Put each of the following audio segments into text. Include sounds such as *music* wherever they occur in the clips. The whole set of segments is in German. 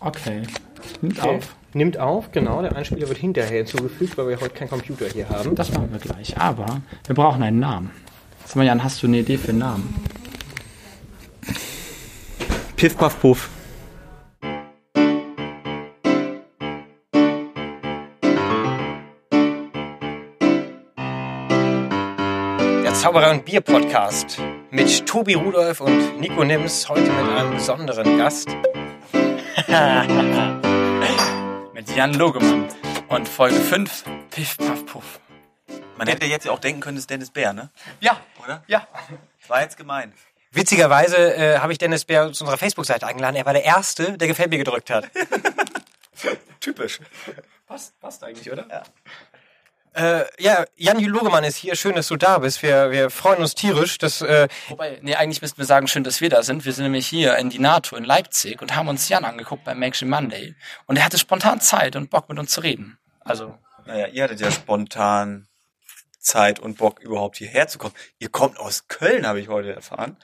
Okay. Nimmt Okay. auf. Nimmt auf, genau. Der Einspieler wird hinterher hinzugefügt, weil wir heute keinen Computer hier haben. Das machen wir gleich. Aber wir brauchen einen Namen. Sag mal, Jan, hast du eine Idee für einen Namen? Piff, paff, puff. Der Zauberer und Bier Podcast mit Tobi Rudolf und Nico Nims. Heute mit einem besonderen Gast. *laughs* mit Jan Logemann und Folge 5 Piff Puff Puff. Man hätte jetzt ja auch denken können, es ist Dennis Bär, ne? Ja, Oder? ja. War jetzt gemein. Witzigerweise äh, habe ich Dennis Bär zu unserer Facebook-Seite eingeladen. Er war der Erste, der Gefällt mir gedrückt hat. *laughs* Typisch. Passt, passt eigentlich, oder? Ja. Äh, ja, Jan Logemann ist hier. Schön, dass du da bist. Wir, wir freuen uns tierisch. Dass, äh, Wobei, nee, eigentlich müssten wir sagen, schön, dass wir da sind. Wir sind nämlich hier in die NATO in Leipzig und haben uns Jan angeguckt beim Action Monday. Und er hatte spontan Zeit und Bock mit uns zu reden. Also, Naja, ihr hattet ja spontan Zeit und Bock, überhaupt hierher zu kommen. Ihr kommt aus Köln, habe ich heute erfahren.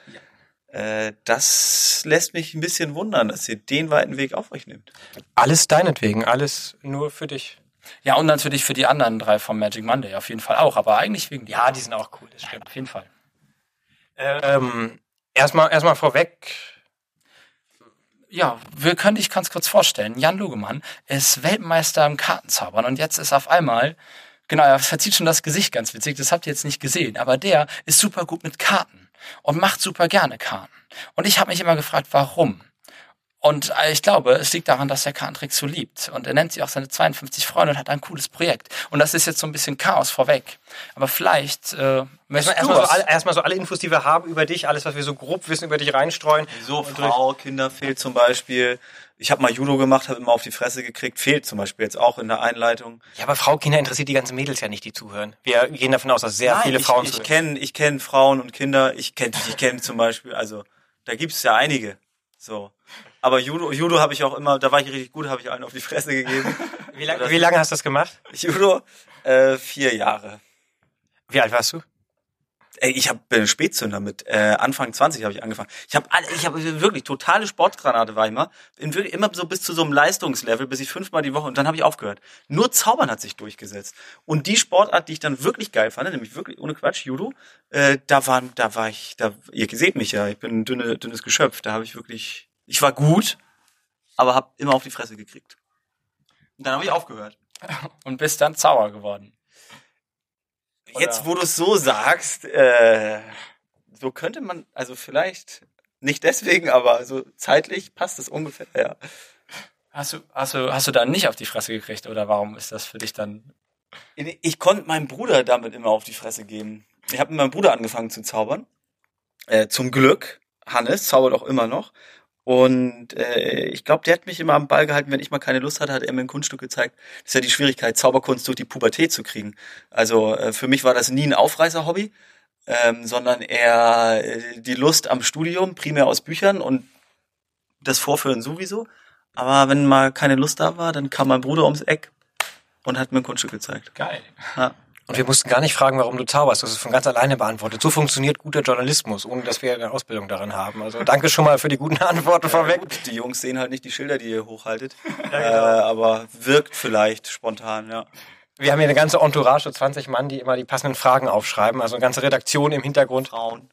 Äh, das lässt mich ein bisschen wundern, dass ihr den weiten Weg auf euch nehmt. alles deinetwegen. Alles nur für dich. Ja, und natürlich für die anderen drei vom Magic Monday auf jeden Fall auch, aber eigentlich wegen. Ja, die sind auch cool. Das Ja, auf jeden Fall. Ähm, erstmal, erstmal vorweg. Ja, wir können dich ganz kurz vorstellen. Jan Lugemann ist Weltmeister im Kartenzaubern und jetzt ist auf einmal, genau, er verzieht schon das Gesicht ganz witzig, das habt ihr jetzt nicht gesehen, aber der ist super gut mit Karten und macht super gerne Karten. Und ich habe mich immer gefragt, warum? Und äh, ich glaube, es liegt daran, dass er Kartentricks so liebt. Und er nennt sie auch seine 52 Freunde und hat ein cooles Projekt. Und das ist jetzt so ein bisschen Chaos vorweg. Aber vielleicht äh, möchtest Erstmal, du erstmal, so alle, erstmal so alle Infos, die wir haben über dich, alles, was wir so grob wissen über dich reinstreuen. So, Frau, Kinder fehlt zum Beispiel. Ich habe mal Judo gemacht, habe immer auf die Fresse gekriegt. Fehlt zum Beispiel jetzt auch in der Einleitung. Ja, aber Frau, Kinder interessiert die ganzen Mädels ja nicht, die zuhören. Wir gehen davon aus, dass sehr Nein, viele ich, Frauen ich zuhören. kenne ich kenn Frauen und Kinder. Ich kenne ich kenn zum Beispiel, also da gibt's ja einige. So. Aber Judo, Judo habe ich auch immer, da war ich richtig gut, habe ich allen auf die Fresse gegeben. *laughs* Wie, lang, wie lange hast du das gemacht? Judo, äh, vier Jahre. Wie alt warst du? Ey, ich habe äh, Spätzünder mit äh, Anfang 20 habe ich angefangen. Ich habe alle, ich habe wirklich totale Sportgranate war ich immer, bin wirklich immer so bis zu so einem Leistungslevel, bis ich fünfmal die Woche und dann habe ich aufgehört. Nur Zaubern hat sich durchgesetzt. Und die Sportart, die ich dann wirklich geil fand, nämlich wirklich ohne Quatsch Judo, äh, da war da war ich, da ihr seht mich ja, ich bin ein dünne, dünnes Geschöpf, da habe ich wirklich ich war gut, aber habe immer auf die Fresse gekriegt. Und dann habe ich aufgehört. *laughs* Und bist dann Zauber geworden. Jetzt, wo du es so sagst, äh, so könnte man, also vielleicht nicht deswegen, aber so zeitlich passt es ungefähr, ja. Hast du, hast du, hast du dann nicht auf die Fresse gekriegt oder warum ist das für dich dann? Ich konnte meinem Bruder damit immer auf die Fresse geben. Ich habe mit meinem Bruder angefangen zu zaubern. Äh, zum Glück. Hannes zaubert auch immer noch. Und äh, ich glaube, der hat mich immer am Ball gehalten, wenn ich mal keine Lust hatte, hat er mir ein Kunststück gezeigt. Das ist ja die Schwierigkeit, Zauberkunst durch die Pubertät zu kriegen. Also äh, für mich war das nie ein Aufreißer-Hobby, ähm, sondern eher äh, die Lust am Studium, primär aus Büchern und das Vorführen sowieso. Aber wenn mal keine Lust da war, dann kam mein Bruder ums Eck und hat mir ein Kunststück gezeigt. Geil. Ja. Und wir mussten gar nicht fragen, warum du zauberst. Das ist von ganz alleine beantwortet. So funktioniert guter Journalismus, ohne dass wir eine Ausbildung darin haben. Also danke schon mal für die guten *laughs* Antworten vorweg. Gut, die Jungs sehen halt nicht die Schilder, die ihr hochhaltet. *laughs* Ja, äh, genau. aber wirkt vielleicht spontan, ja. Wir haben hier eine ganze Entourage, so 20 Mann, die immer die passenden Fragen aufschreiben. Also eine ganze Redaktion im Hintergrund. Frauen.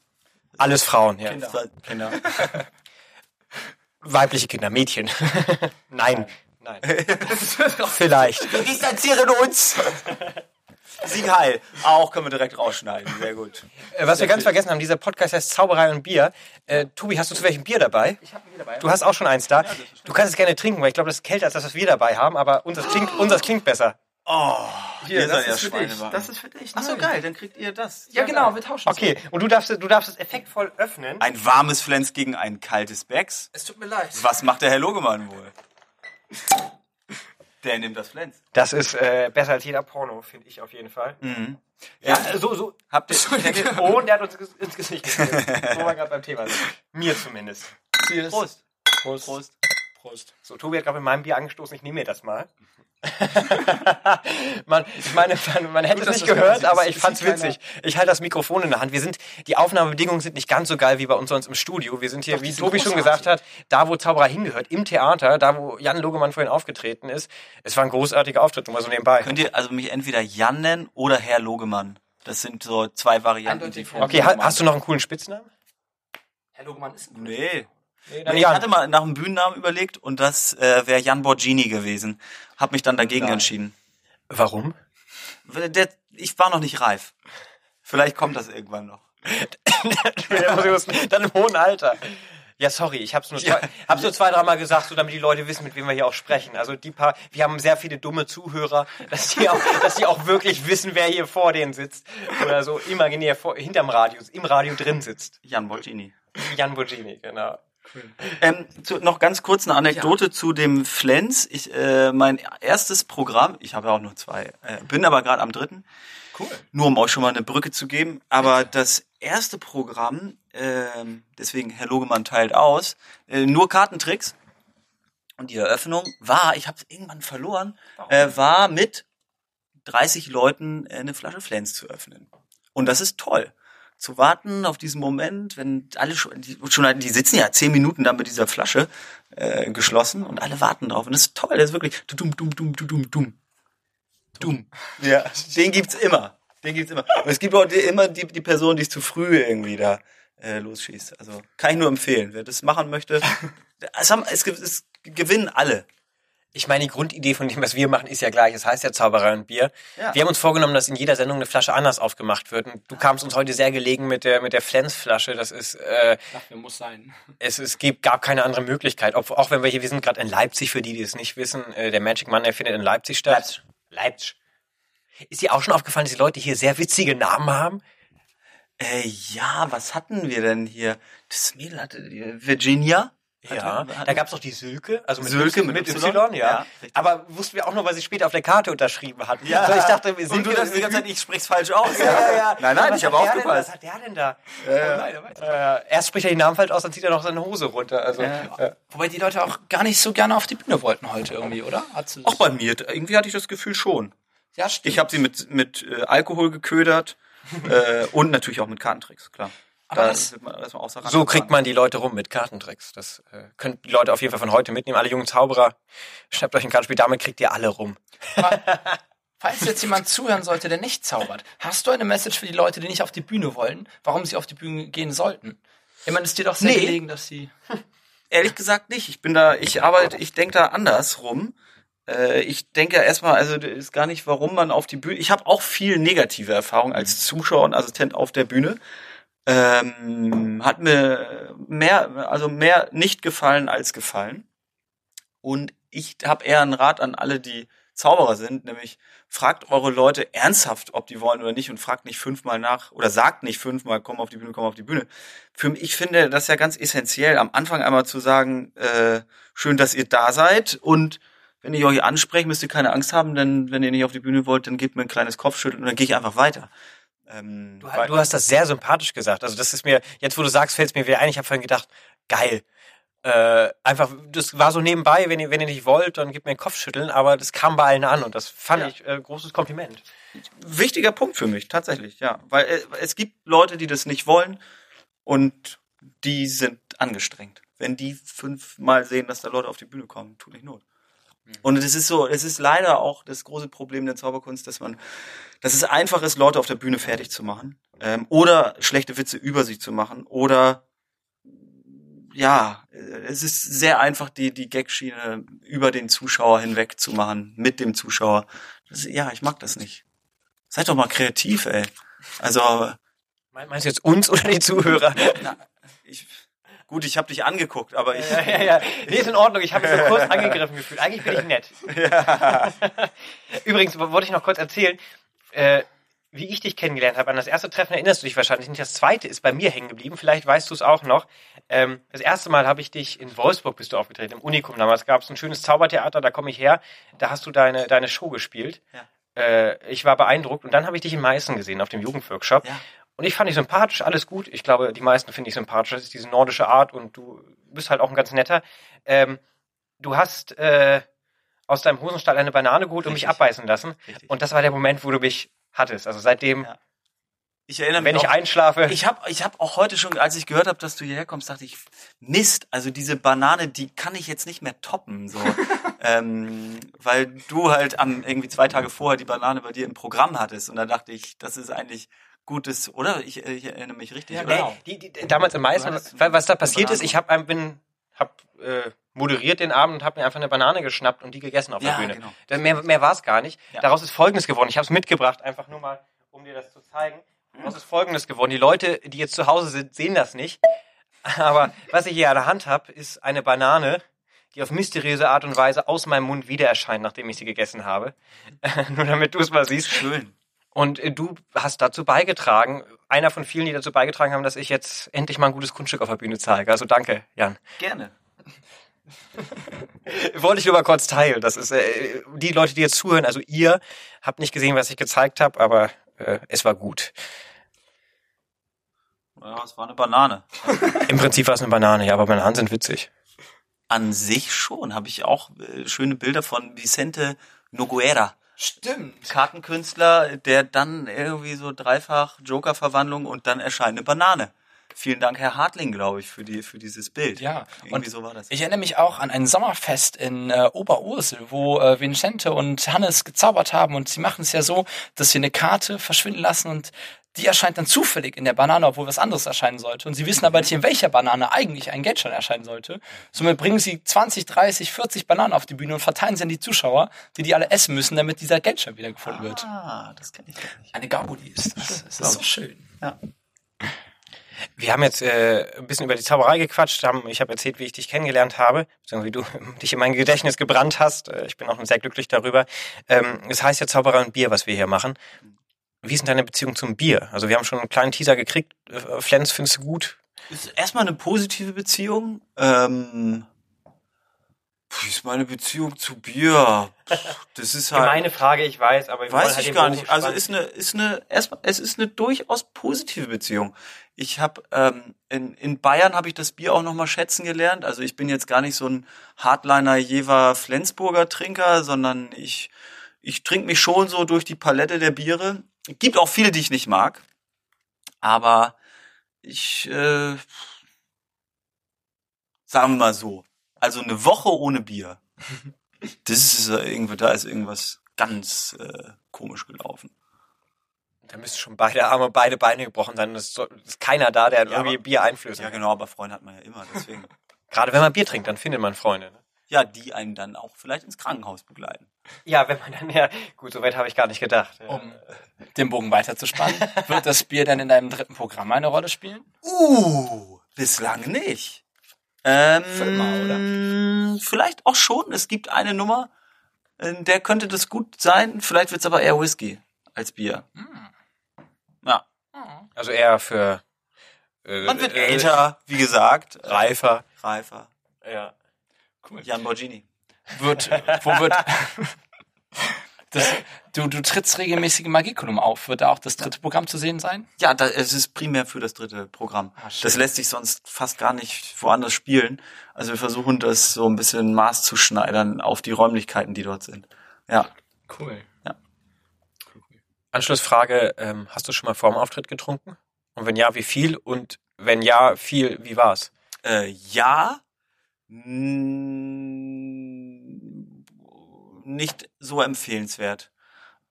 Alles Frauen, ja. Kinder. Kinder. *laughs* Weibliche Kinder, Mädchen. Nein. Nein. Vielleicht. Wir distanzieren uns. Sieg heil. Auch können wir direkt rausschneiden. Sehr gut. Äh, Was wir ganz vergessen haben, dieser Podcast heißt Zauberei und Bier. Äh, Tobi, hast du zu welchem Bier dabei? Ich habe Bier dabei. Du hast auch schon eins da. Du kannst es gerne trinken, weil ich glaube, das ist kälter als das, was wir dabei haben, aber unseres klingt, unseres klingt besser. Hier, das seid ihr ist für dich. Das ist für dich. Ach so, geil. Dann kriegt ihr das. Ja, genau, wir tauschen es. Okay, und du darfst, du darfst es effektvoll öffnen. Ein warmes Flens gegen ein kaltes Becks. Es tut mir leid. Was macht der Herr Logemann wohl? Der nimmt das Flens. Das ist äh, besser als jeder Porno, finde ich auf jeden Fall. Ja, Äh, so, so. habt ihr... Oh, und der hat uns ins Gesicht gegeben. Wo wir gerade beim Thema sind. Mir zumindest. Prost. Prost. Prost. Prost. So, Tobi hat gerade mit meinem Bier angestoßen, ich nehme mir das mal. *laughs* man, ich meine, man, man hätte Gut, es nicht gehört, aber ich fand's witzig. Ich halte das Mikrofon in der Hand. Wir sind, die Aufnahmebedingungen sind nicht ganz so geil wie bei uns sonst im Studio. Wir sind hier, Doch, wie Tobi schon gesagt hat, da wo Zauberer hingehört, im Theater, da wo Jan Logemann vorhin aufgetreten ist. Es war ein großartiger Auftritt, nur mal so nebenbei. Könnt ihr also mich entweder Jan nennen oder Herr Logemann. Das sind so zwei Varianten. Eindeutig Okay, ha hast du noch einen coolen Spitznamen? Herr Logemann ist ein Nee. Nee, Nee, ich hatte mal nach einem Bühnennamen überlegt und das äh, wäre Jan Borgini gewesen. Hab mich dann dagegen Nein. entschieden. Warum? Der, ich war noch nicht reif. Vielleicht kommt das irgendwann noch. Dann im hohen Alter. Ja, sorry, ich hab's nur, zwei, hab's nur zwei, dreimal gesagt, so damit die Leute wissen, mit wem wir hier auch sprechen. Also die paar, wir haben sehr viele dumme Zuhörer, dass die auch, *laughs* dass die auch wirklich wissen, wer hier vor denen sitzt. Oder so imaginär vor, hinterm Radio, im Radio drin sitzt. Jan Borgini. Jan Bogini, genau. Ähm, zu, noch ganz kurz eine Anekdote zu dem Flens. Ich, äh, mein erstes Programm, ich habe ja auch nur zwei, äh, bin aber gerade am dritten. Cool. Nur um euch schon mal eine Brücke zu geben. Aber das erste Programm, ähm, deswegen Herr Logemann teilt aus, äh, nur Kartentricks. Und die Eröffnung war, ich habe es irgendwann verloren, äh, war mit 30 Leuten äh, eine Flasche Flens zu öffnen. Und das ist toll. Zu warten auf diesen Moment, wenn alle schon, die, schon, die sitzen ja zehn Minuten da mit dieser Flasche äh, geschlossen und alle warten drauf. Und das ist toll, das ist wirklich dumm, dumm, dumm, dumm, dumm, dumm. Dumm. Ja, den gibt's immer. Den gibt's immer. Und es gibt auch die, immer die, die Person, die es zu früh irgendwie da äh, losschießt. Also kann ich nur empfehlen. Wer das machen möchte, *laughs* es, haben, es, es gewinnen alle. Ich meine, die Grundidee von dem, was wir machen, ist ja gleich. Es heißt ja Zauberei und Bier. Ja. Wir haben uns vorgenommen, dass in jeder Sendung eine Flasche anders aufgemacht wird. Und du kamst uns heute sehr gelegen mit der, mit der Flensflasche. Das ist, äh, Dafür muss sein. es, es gibt, gab keine andere Möglichkeit. Ob, auch wenn wir hier, wir sind gerade in Leipzig, für die, die es nicht wissen, äh, der Magic Man, der findet in Leipzig statt. Leipzig. Leipzig. Ist dir auch schon aufgefallen, dass die Leute hier sehr witzige Namen haben? Äh, ja, was hatten wir denn hier? Das Mädel hatte die Virginia. Ja, da gab's doch die Sülke, also mit Silke Y, mit Y, Y, ja. ja. Aber wussten wir auch nur, weil sie später auf der Karte unterschrieben hat. Also ich dachte, wir und du dachtest die ganze Zeit, ich sprich's falsch aus. ja, ja, ja. Nein, nein, ich habe aufgepasst. Was hat der denn da? Äh, erst spricht er die Namen falsch aus, dann zieht er noch seine Hose runter. Also, äh, Wobei die Leute auch gar nicht so gerne auf die Bühne wollten heute irgendwie, oder? Auch bei mir, irgendwie hatte ich das Gefühl schon. ja, stimmt. Ich habe sie mit, mit äh, Alkohol geködert äh, und natürlich auch mit Kartentricks, klar. Das- Rand so kriegt man die Leute rum mit Kartentricks. Das äh, können die Leute auf jeden Fall von heute mitnehmen. Alle jungen Zauberer, schnappt euch ein Kartenspiel, damit kriegt ihr alle rum. *laughs* Falls jetzt jemand zuhören sollte, der nicht zaubert, hast du eine Message für die Leute, die nicht auf die Bühne wollen, warum sie auf die Bühne gehen sollten? Ich meine, es ist dir doch sehr Nee. gelegen, dass sie. Ehrlich gesagt nicht. Ich bin da, ich arbeite, ich denke da andersrum. Äh, ich denke erstmal, also das ist gar nicht, warum man auf die Bühne. Ich habe auch viel negative Erfahrungen als Zuschauer und Assistent auf der Bühne. Ähm, hat mir mehr, also mehr nicht gefallen als gefallen. Und ich habe eher einen Rat an alle, die Zauberer sind, nämlich fragt eure Leute ernsthaft, ob die wollen oder nicht und fragt nicht fünfmal nach oder sagt nicht fünfmal, komm auf die Bühne, komm auf die Bühne. Für mich, ich finde das ja ganz essentiell, am Anfang einmal zu sagen, äh, schön, dass ihr da seid und wenn ich euch anspreche, müsst ihr keine Angst haben, denn wenn ihr nicht auf die Bühne wollt, dann gebt mir ein kleines Kopfschütteln und dann gehe ich einfach weiter. Ähm, Du, weil- du hast das sehr sympathisch gesagt. Also das ist mir, jetzt wo du sagst, fällt es mir wieder ein. Ich habe vorhin gedacht, geil. Äh, einfach, das war so nebenbei, wenn ihr, wenn ihr nicht wollt, dann gebt mir einen Kopfschütteln, aber das kam bei allen an und das fand Ja. ich äh, großes Kompliment. wichtiger Punkt für mich, tatsächlich, ja. Weil äh, es gibt Leute, die das nicht wollen und die sind angestrengt. Wenn die fünfmal sehen, dass da Leute auf die Bühne kommen, tut nicht Not. Und es ist so, es ist leider auch das große Problem der Zauberkunst, dass man, dass es einfach ist, Leute auf der Bühne fertig zu machen ähm, oder schlechte Witze über sie zu machen oder ja, es ist sehr einfach, die die Gagschiene über den Zuschauer hinweg zu machen, mit dem Zuschauer. Das, ja, ich mag das nicht. Seid doch mal kreativ, ey. Also, Me- Meinst du jetzt uns oder die Zuhörer? na, ich, gut, ich habe dich angeguckt, aber ich, ja, ja, ja. Nee, ist in Ordnung. Ich habe mich so kurz *laughs* angegriffen gefühlt. Eigentlich bin ich nett. *laughs* Übrigens w- wollte ich noch kurz erzählen, äh, wie ich dich kennengelernt habe. An das erste Treffen erinnerst du dich wahrscheinlich nicht. Das zweite ist bei mir hängen geblieben. Vielleicht weißt du es auch noch. Ähm, das erste Mal habe ich dich in Wolfsburg bist du aufgetreten, im Unikum. Damals gab es ein schönes Zaubertheater, da komme ich her. Da hast du deine, deine Show gespielt. Ja. Äh, ich war beeindruckt. Und dann habe ich dich in Meißen gesehen, auf dem Jugendworkshop. Ja. Und ich fand dich sympathisch, alles gut. Ich glaube, die meisten finde ich sympathisch. Das ist diese nordische Art und du bist halt auch ein ganz netter. Ähm, du hast äh, aus deinem Hosenstall eine Banane geholt und mich abbeißen lassen. Richtig. Und das war der Moment, wo du mich hattest. Also seitdem, Ja. Ich erinnere mich wenn ich einschlafe, Ich habe ich hab auch heute schon, als ich gehört habe, dass du hierher kommst, dachte ich, Mist, also diese Banane, die kann ich jetzt nicht mehr toppen, so, *laughs* ähm, weil du halt am irgendwie zwei Tage vorher die Banane bei dir im Programm hattest und da dachte ich, das ist eigentlich gutes, oder? Ich, ich erinnere mich richtig, Ja, oder? genau. Nee, die, die, damals im hattest weil was da passiert ist, ich hab, bin, hab äh, moderiert den Abend und habe mir einfach eine Banane geschnappt und die gegessen auf der Ja, Bühne. genau. Mehr, mehr war es gar nicht. Ja. Daraus ist Folgendes geworden. Ich habe es mitgebracht, einfach nur mal, um dir das zu zeigen. Daraus ist Folgendes geworden. Die Leute, die jetzt zu Hause sind, sehen das nicht. *laughs* Aber was ich hier an der Hand habe, ist eine Banane, die auf mysteriöse Art und Weise aus meinem Mund wieder erscheint, nachdem ich sie gegessen habe. *laughs* nur damit du es mal siehst. Schön. Und äh, du hast dazu beigetragen, einer von vielen, die dazu beigetragen haben, dass ich jetzt endlich mal ein gutes Kunststück auf der Bühne zeige. Also danke, Jan. Gerne. *laughs* Wollte ich nur mal kurz teilen. Das ist äh, die Leute, die jetzt zuhören, also ihr habt nicht gesehen, was ich gezeigt habe, aber äh, es war gut. Ja, es war eine Banane. *laughs* Im Prinzip war es eine Banane, ja, aber Bananen sind witzig. An sich schon, habe ich auch äh, schöne Bilder von Vicente Noguera. Stimmt. Kartenkünstler, der dann irgendwie so dreifach Joker-Verwandlung und dann erscheint eine Banane. Vielen Dank, Herr Hartling, glaube ich, für die für dieses Bild. Ja, irgendwie und so war das. Ich erinnere mich auch an ein Sommerfest in äh, Oberursel, wo äh, Vincente und Hannes gezaubert haben und sie machen es ja so, dass sie eine Karte verschwinden lassen und die erscheint dann zufällig in der Banane, obwohl was anderes erscheinen sollte. Und sie wissen aber nicht, in welcher Banane eigentlich ein Geldschein erscheinen sollte. Somit bringen sie 20, 30, 40 Bananen auf die Bühne und verteilen sie an die Zuschauer, die die alle essen müssen, damit dieser Geldschein wieder gefunden wird. ah, das kenne ich gar nicht. Eine Gaudi ist das. Das ist so schön. Ja. Wir haben jetzt äh, ein bisschen über die Zauberei gequatscht. Haben, ich habe erzählt, wie ich dich kennengelernt habe, beziehungsweise wie du *laughs* dich in mein Gedächtnis gebrannt hast. Äh, Ich bin auch sehr glücklich darüber. Ähm, es heißt ja Zauberei und Bier, was wir hier machen. Wie ist denn deine Beziehung zum Bier? Also wir haben schon einen kleinen Teaser gekriegt. Äh, Flens, findest du gut? Ist erstmal eine positive Beziehung. Ähm, wie ist meine Beziehung zu Bier? Das ist halt. Gemeine Frage, ich weiß, aber wollen Weiß halt ich gar nicht. Also ist eine, ist eine, erstmal, es ist eine durchaus positive Beziehung. Ich habe ähm, in, in Bayern habe ich das Bier auch noch mal schätzen gelernt. Also ich bin jetzt gar nicht so ein Hardliner Jever Flensburger Trinker, sondern ich ich trinke mich schon so durch die Palette der Biere. Gibt auch viele, die ich nicht mag, aber ich äh, sagen wir mal so. Also eine Woche ohne Bier. *laughs* Das ist äh, irgendwie, da ist irgendwas ganz äh, komisch gelaufen. Da müssen schon beide Arme, beide Beine gebrochen sein. Es ist, keiner da, der Ja, irgendwie aber- Bier einflößt. Ja, genau, aber Freunde hat man ja immer, deswegen. *laughs* Gerade wenn man Bier trinkt, dann findet man Freunde. Ne? ja, die einen dann auch vielleicht ins Krankenhaus begleiten. Ja, wenn man dann ja, gut, soweit habe ich gar nicht gedacht. Um den Bogen weiterzuspannen, wird das Bier dann in deinem dritten Programm eine Rolle spielen? Uh, bislang nicht. Ähm, mal, oder? Vielleicht auch schon. Es gibt eine Nummer, in der könnte das gut sein. Vielleicht wird's aber eher Whisky als Bier. Ja. Also eher für äh, Man wird äh, älter, wie gesagt. reifer. Reifer. Ja. Cool. Jan Borgini. Wird, wo wird, *laughs* das, du, du trittst regelmäßig im Magiculum auf. Wird da auch das dritte Programm zu sehen sein? Ja, da, es ist primär für das dritte Programm. Ah, das lässt sich sonst fast gar nicht woanders spielen. Also wir versuchen das so ein bisschen maßzuschneidern auf die Räumlichkeiten, die dort sind. Ja. Cool. Anschlussfrage, ähm, hast du schon mal vor dem Auftritt getrunken? Und wenn ja, wie viel? Und wenn ja, viel, wie war's? Äh, ja. Mm, Nicht so empfehlenswert.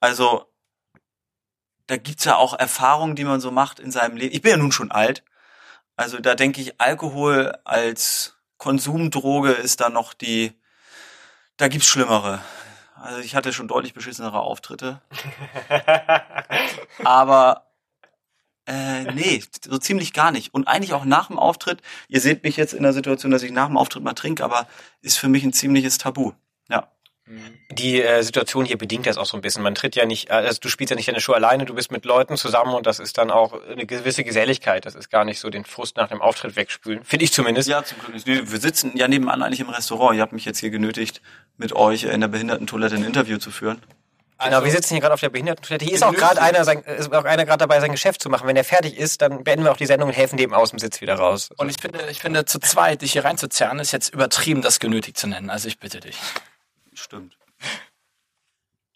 Also, da gibt's ja auch Erfahrungen, die man so macht in seinem Leben. Ich bin ja nun schon alt. Also da denke ich, Alkohol als Konsumdroge ist da noch die, da gibt's Schlimmere. Also ich hatte schon deutlich beschissenere Auftritte. *laughs* Aber äh, nee, so ziemlich gar nicht. Und eigentlich auch nach dem Auftritt, ihr seht mich jetzt in der Situation, dass ich nach dem Auftritt mal trinke, aber ist für mich ein ziemliches Tabu. Ja. Die äh, Situation hier bedingt das auch so ein bisschen. Man tritt ja nicht, äh, also du spielst ja nicht deine Show alleine, du bist mit Leuten zusammen und das ist dann auch eine gewisse Geselligkeit. Das ist gar nicht so den Frust nach dem Auftritt wegspülen. Finde ich zumindest. Ja, zum Glück nicht. Nee, Wir sitzen ja nebenan eigentlich im Restaurant. Ihr habt mich jetzt hier genötigt, mit euch in der Behindertentoilette ein Interview zu führen. Genau, Also- wir sitzen hier gerade auf der Behindertentoilette. Hier ist auch gerade einer, sein, ist auch einer gerade dabei, sein Geschäft zu machen. Wenn er fertig ist, dann beenden wir auch die Sendung und helfen dem aus dem Sitz wieder raus. Und ich finde, ich finde, zu zweit dich hier reinzuzerren, ist jetzt übertrieben, das genötigt zu nennen. Also ich bitte dich. Stimmt.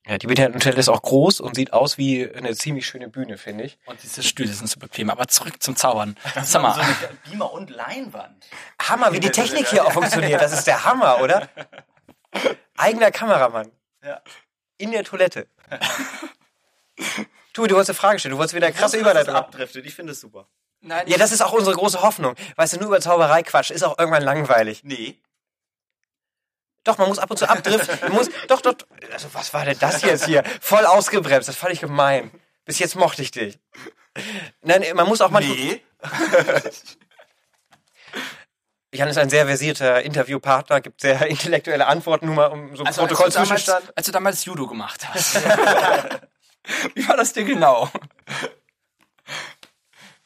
Ja, die Behindertentoilette ist auch groß und sieht aus wie eine ziemlich schöne Bühne, finde ich. Und diese Stühle sind so bequem. Aber zurück zum Zaubern. *laughs* Sag So mal, eine Beamer und Leinwand. Hammer, wie die Technik hier auch funktioniert. Das ist der Hammer, oder? *laughs* Eigener Kameramann. Ja. In der Toilette. Du, du wolltest eine Frage stellen. Du wolltest wieder krasse Überleitung. abdriftet. Ich finde es super. nein, Ja, das ist auch unsere große Hoffnung. Weißt du, nur über Zauberei Quatsch ist auch irgendwann langweilig. Nee. Doch, man muss ab und zu abdriften. Man muss, doch, doch. Also, was war denn das jetzt hier? Voll ausgebremst. Das fand ich gemein. Bis jetzt mochte ich dich. Nein, man muss auch mal. Nee. *laughs* Jan ist ein sehr versierter Interviewpartner, gibt sehr intellektuelle Antworten, nur mal um so ein also, als, Protokoll damals, Zwischenstand. als du damals Judo gemacht hast. *laughs* Wie war das dir genau?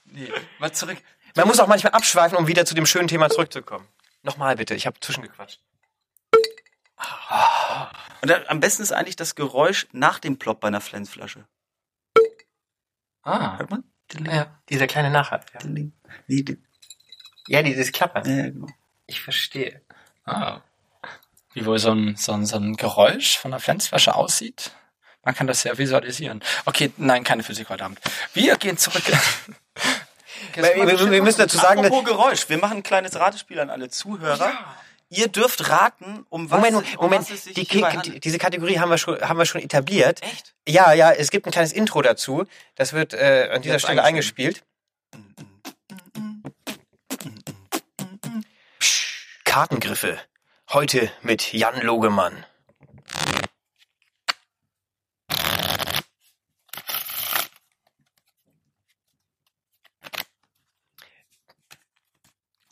Nee, mal zurück. Man muss auch manchmal abschweifen, um wieder zu dem schönen Thema zurückzukommen. Nochmal bitte, ich habe zwischengequatscht. Und dann, am besten ist eigentlich das Geräusch nach dem Plop bei einer Flensflasche. Ah, Hört man? Ja, dieser kleine Nachhalt. Ja, Nee, die, ja dieses Klappern. ja, genau. Ich verstehe. ah. Wie wohl so ein, so ein, so ein Geräusch von einer Pflanzflasche aussieht? Man kann das ja visualisieren. Okay, nein, keine Physik heute Abend. Wir gehen zurück. *laughs* Wir, wir, wir müssen dazu sagen, Apropos Geräusch, wir machen ein kleines Ratespiel an alle Zuhörer. Ihr dürft raten, um was, Moment, um Moment, was es sich die, die, diese Kategorie haben wir schon, haben wir schon etabliert. Echt? Ja, ja, es gibt ein kleines Intro dazu. Das wird äh, an dieser Jetzt Stelle eingespielt. Kartengriffe. Heute mit Jan Logemann.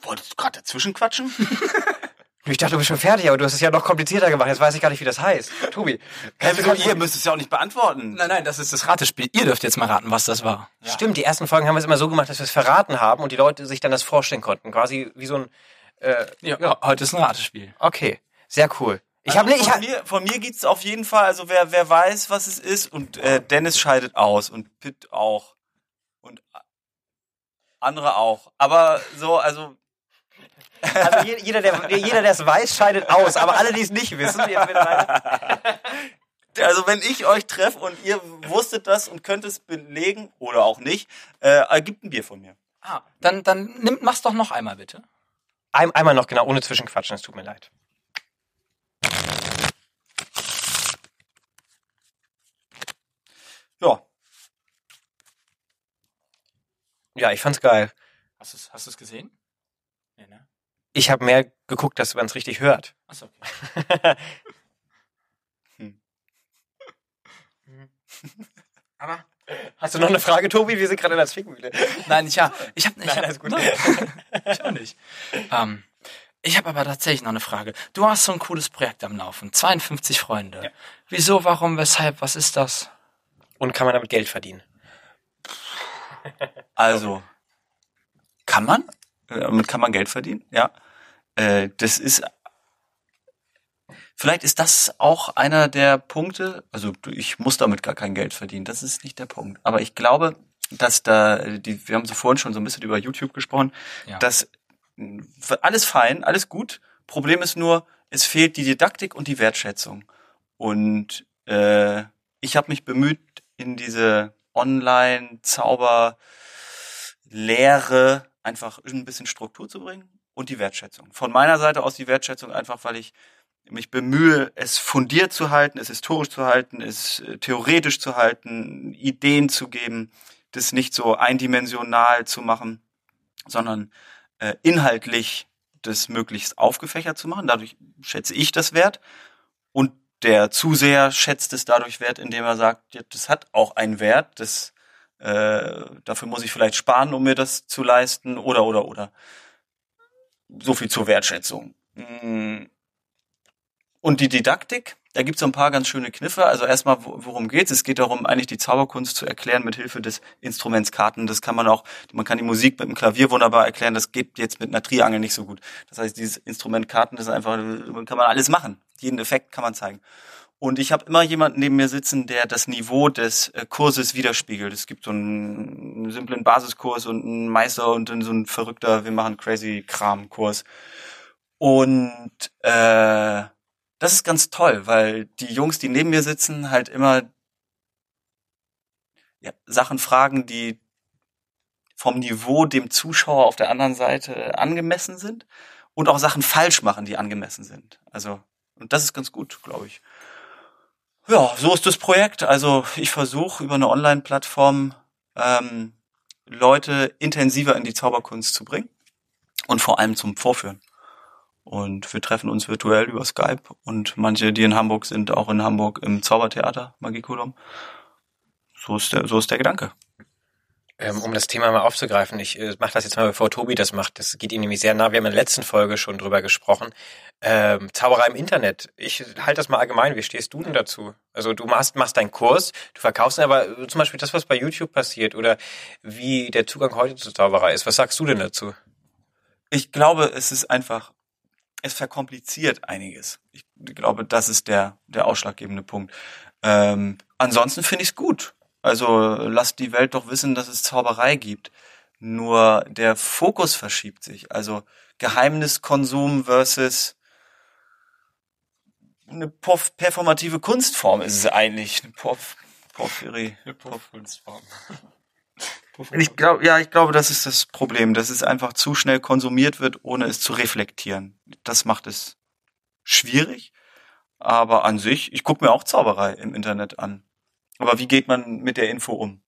Wolltest du gerade dazwischen quatschen? *laughs* Ich dachte, du bist schon fertig, aber du hast es ja noch komplizierter gemacht. Jetzt weiß ich gar nicht, wie das heißt. Tobi. Hä, wieso? Ihr müsst es ja auch nicht beantworten. Nein, nein, das ist das Ratespiel. Ihr dürft jetzt mal raten, was das war. Stimmt, die ersten Folgen haben wir es immer so gemacht, dass wir es verraten haben und die Leute sich dann das vorstellen konnten. Quasi wie so ein. Äh, Ja, heute ist ein Ratespiel. okay, sehr cool. Ich habe nicht. Ich von, hab, mir, von mir geht's auf jeden Fall, also wer, wer weiß, was es ist, und äh, Dennis scheidet aus und Pitt auch. Und andere auch. Aber so, also also je- jeder, der jeder, der es weiß, scheidet aus. Aber alle, die es nicht wissen, leider- *laughs* Also wenn ich euch treffe und ihr wusstet das und könnt es belegen oder auch nicht, äh, gibt ein Bier von mir. Ah, dann, dann nimm, mach's doch noch einmal bitte. Ein, einmal noch genau, ohne Zwischenquatschen. Es tut mir leid. Ja. Ja, ich fand's geil. Hast du es hast du's gesehen? Nee, ne? Ich habe mehr geguckt, dass man es richtig hört. Achso, okay. *laughs* Hm. Aber Hast du noch eine Frage, Tobi? Wir sind gerade in der Zwickmühle. Nein, ich, ja, ich habe ich Nein, hab, alles gut. Nein, *laughs* ich auch nicht. Ähm, ich habe aber tatsächlich noch eine Frage. Du hast so ein cooles Projekt am Laufen, 52 Freunde. Ja. Wieso, warum, weshalb, was ist das? Und kann man damit Geld verdienen? Also, kann man? Damit kann man Geld verdienen, ja. Äh, das ist, vielleicht ist das auch einer der Punkte, also ich muss damit gar kein Geld verdienen, das ist nicht der Punkt. Aber ich glaube, dass da, die, wir haben so vorhin schon so ein bisschen über YouTube gesprochen, Ja. dass alles fein, alles gut. Problem ist nur, es fehlt die Didaktik und die Wertschätzung. Und äh, ich habe mich bemüht, in diese Online-Zauber-Lehre einfach ein bisschen Struktur zu bringen und die Wertschätzung. Von meiner Seite aus die Wertschätzung einfach, weil ich mich bemühe, es fundiert zu halten, es historisch zu halten, es äh, theoretisch zu halten, Ideen zu geben, das nicht so eindimensional zu machen, sondern äh, inhaltlich das möglichst aufgefächert zu machen. Dadurch schätze ich das wert. Und der Zuseher schätzt es dadurch wert, indem er sagt, ja, das hat auch einen Wert, das, äh, dafür muss ich vielleicht sparen, um mir das zu leisten, oder, oder, oder. So viel zur Wertschätzung. Mm. Und die Didaktik, da gibt's so ein paar ganz schöne Kniffe. Also erstmal, wo- worum geht's? Es geht darum, eigentlich die Zauberkunst zu erklären mit Hilfe des Instruments Karten. Das kann man auch, man kann die Musik mit dem Klavier wunderbar erklären. Das geht jetzt mit einer Triangel nicht so gut. Das heißt, dieses Instrument Karten ist einfach, kann man alles machen. Jeden Effekt kann man zeigen. Und ich habe immer jemanden neben mir sitzen, der das Niveau des äh, Kurses widerspiegelt. Es gibt so einen, simplen Basiskurs und einen Meister und dann so ein verrückter, wir machen crazy Kram-Kurs. Und äh, das ist ganz toll, weil die Jungs, die neben mir sitzen, halt immer ja, Sachen fragen, die vom Niveau dem Zuschauer auf der anderen Seite angemessen sind und auch Sachen falsch machen, die angemessen sind. Also, und das ist ganz gut, glaube ich. Ja, so ist das Projekt. Also ich versuche über eine Online-Plattform ähm, Leute intensiver in die Zauberkunst zu bringen und vor allem zum Vorführen. Und wir treffen uns virtuell über Skype und manche, die in Hamburg sind, auch in Hamburg im Zaubertheater Magikulum. So ist der, so ist der Gedanke. Ähm, um das Thema mal aufzugreifen, ich äh, mache das jetzt mal, bevor Tobi das macht. Das geht ihm nämlich sehr nah. Wir haben in der letzten Folge schon drüber gesprochen. Ähm, Zauberei im Internet. Ich halte das mal allgemein. Wie stehst du denn dazu? Also du machst, machst deinen Kurs, du verkaufst ihn, aber zum Beispiel das, was bei YouTube passiert oder wie der Zugang heute zur Zauberei ist. Was sagst du denn dazu? Ich glaube, es ist einfach es verkompliziert einiges. Ich glaube, das ist der, der ausschlaggebende Punkt. Ähm, ansonsten finde ich es gut. Also lasst die Welt doch wissen, dass es Zauberei gibt. Nur der Fokus verschiebt sich. Also Geheimniskonsum versus eine performative Kunstform ist es eigentlich. Eine Porf Porphyrie. Kunstform. *laughs* Ich glaube, ja, ich glaube, das ist das Problem, dass es einfach zu schnell konsumiert wird, ohne es zu reflektieren. Das macht es schwierig. Aber an sich, ich gucke mir auch Zauberei im Internet an. Aber wie geht man mit der Info um?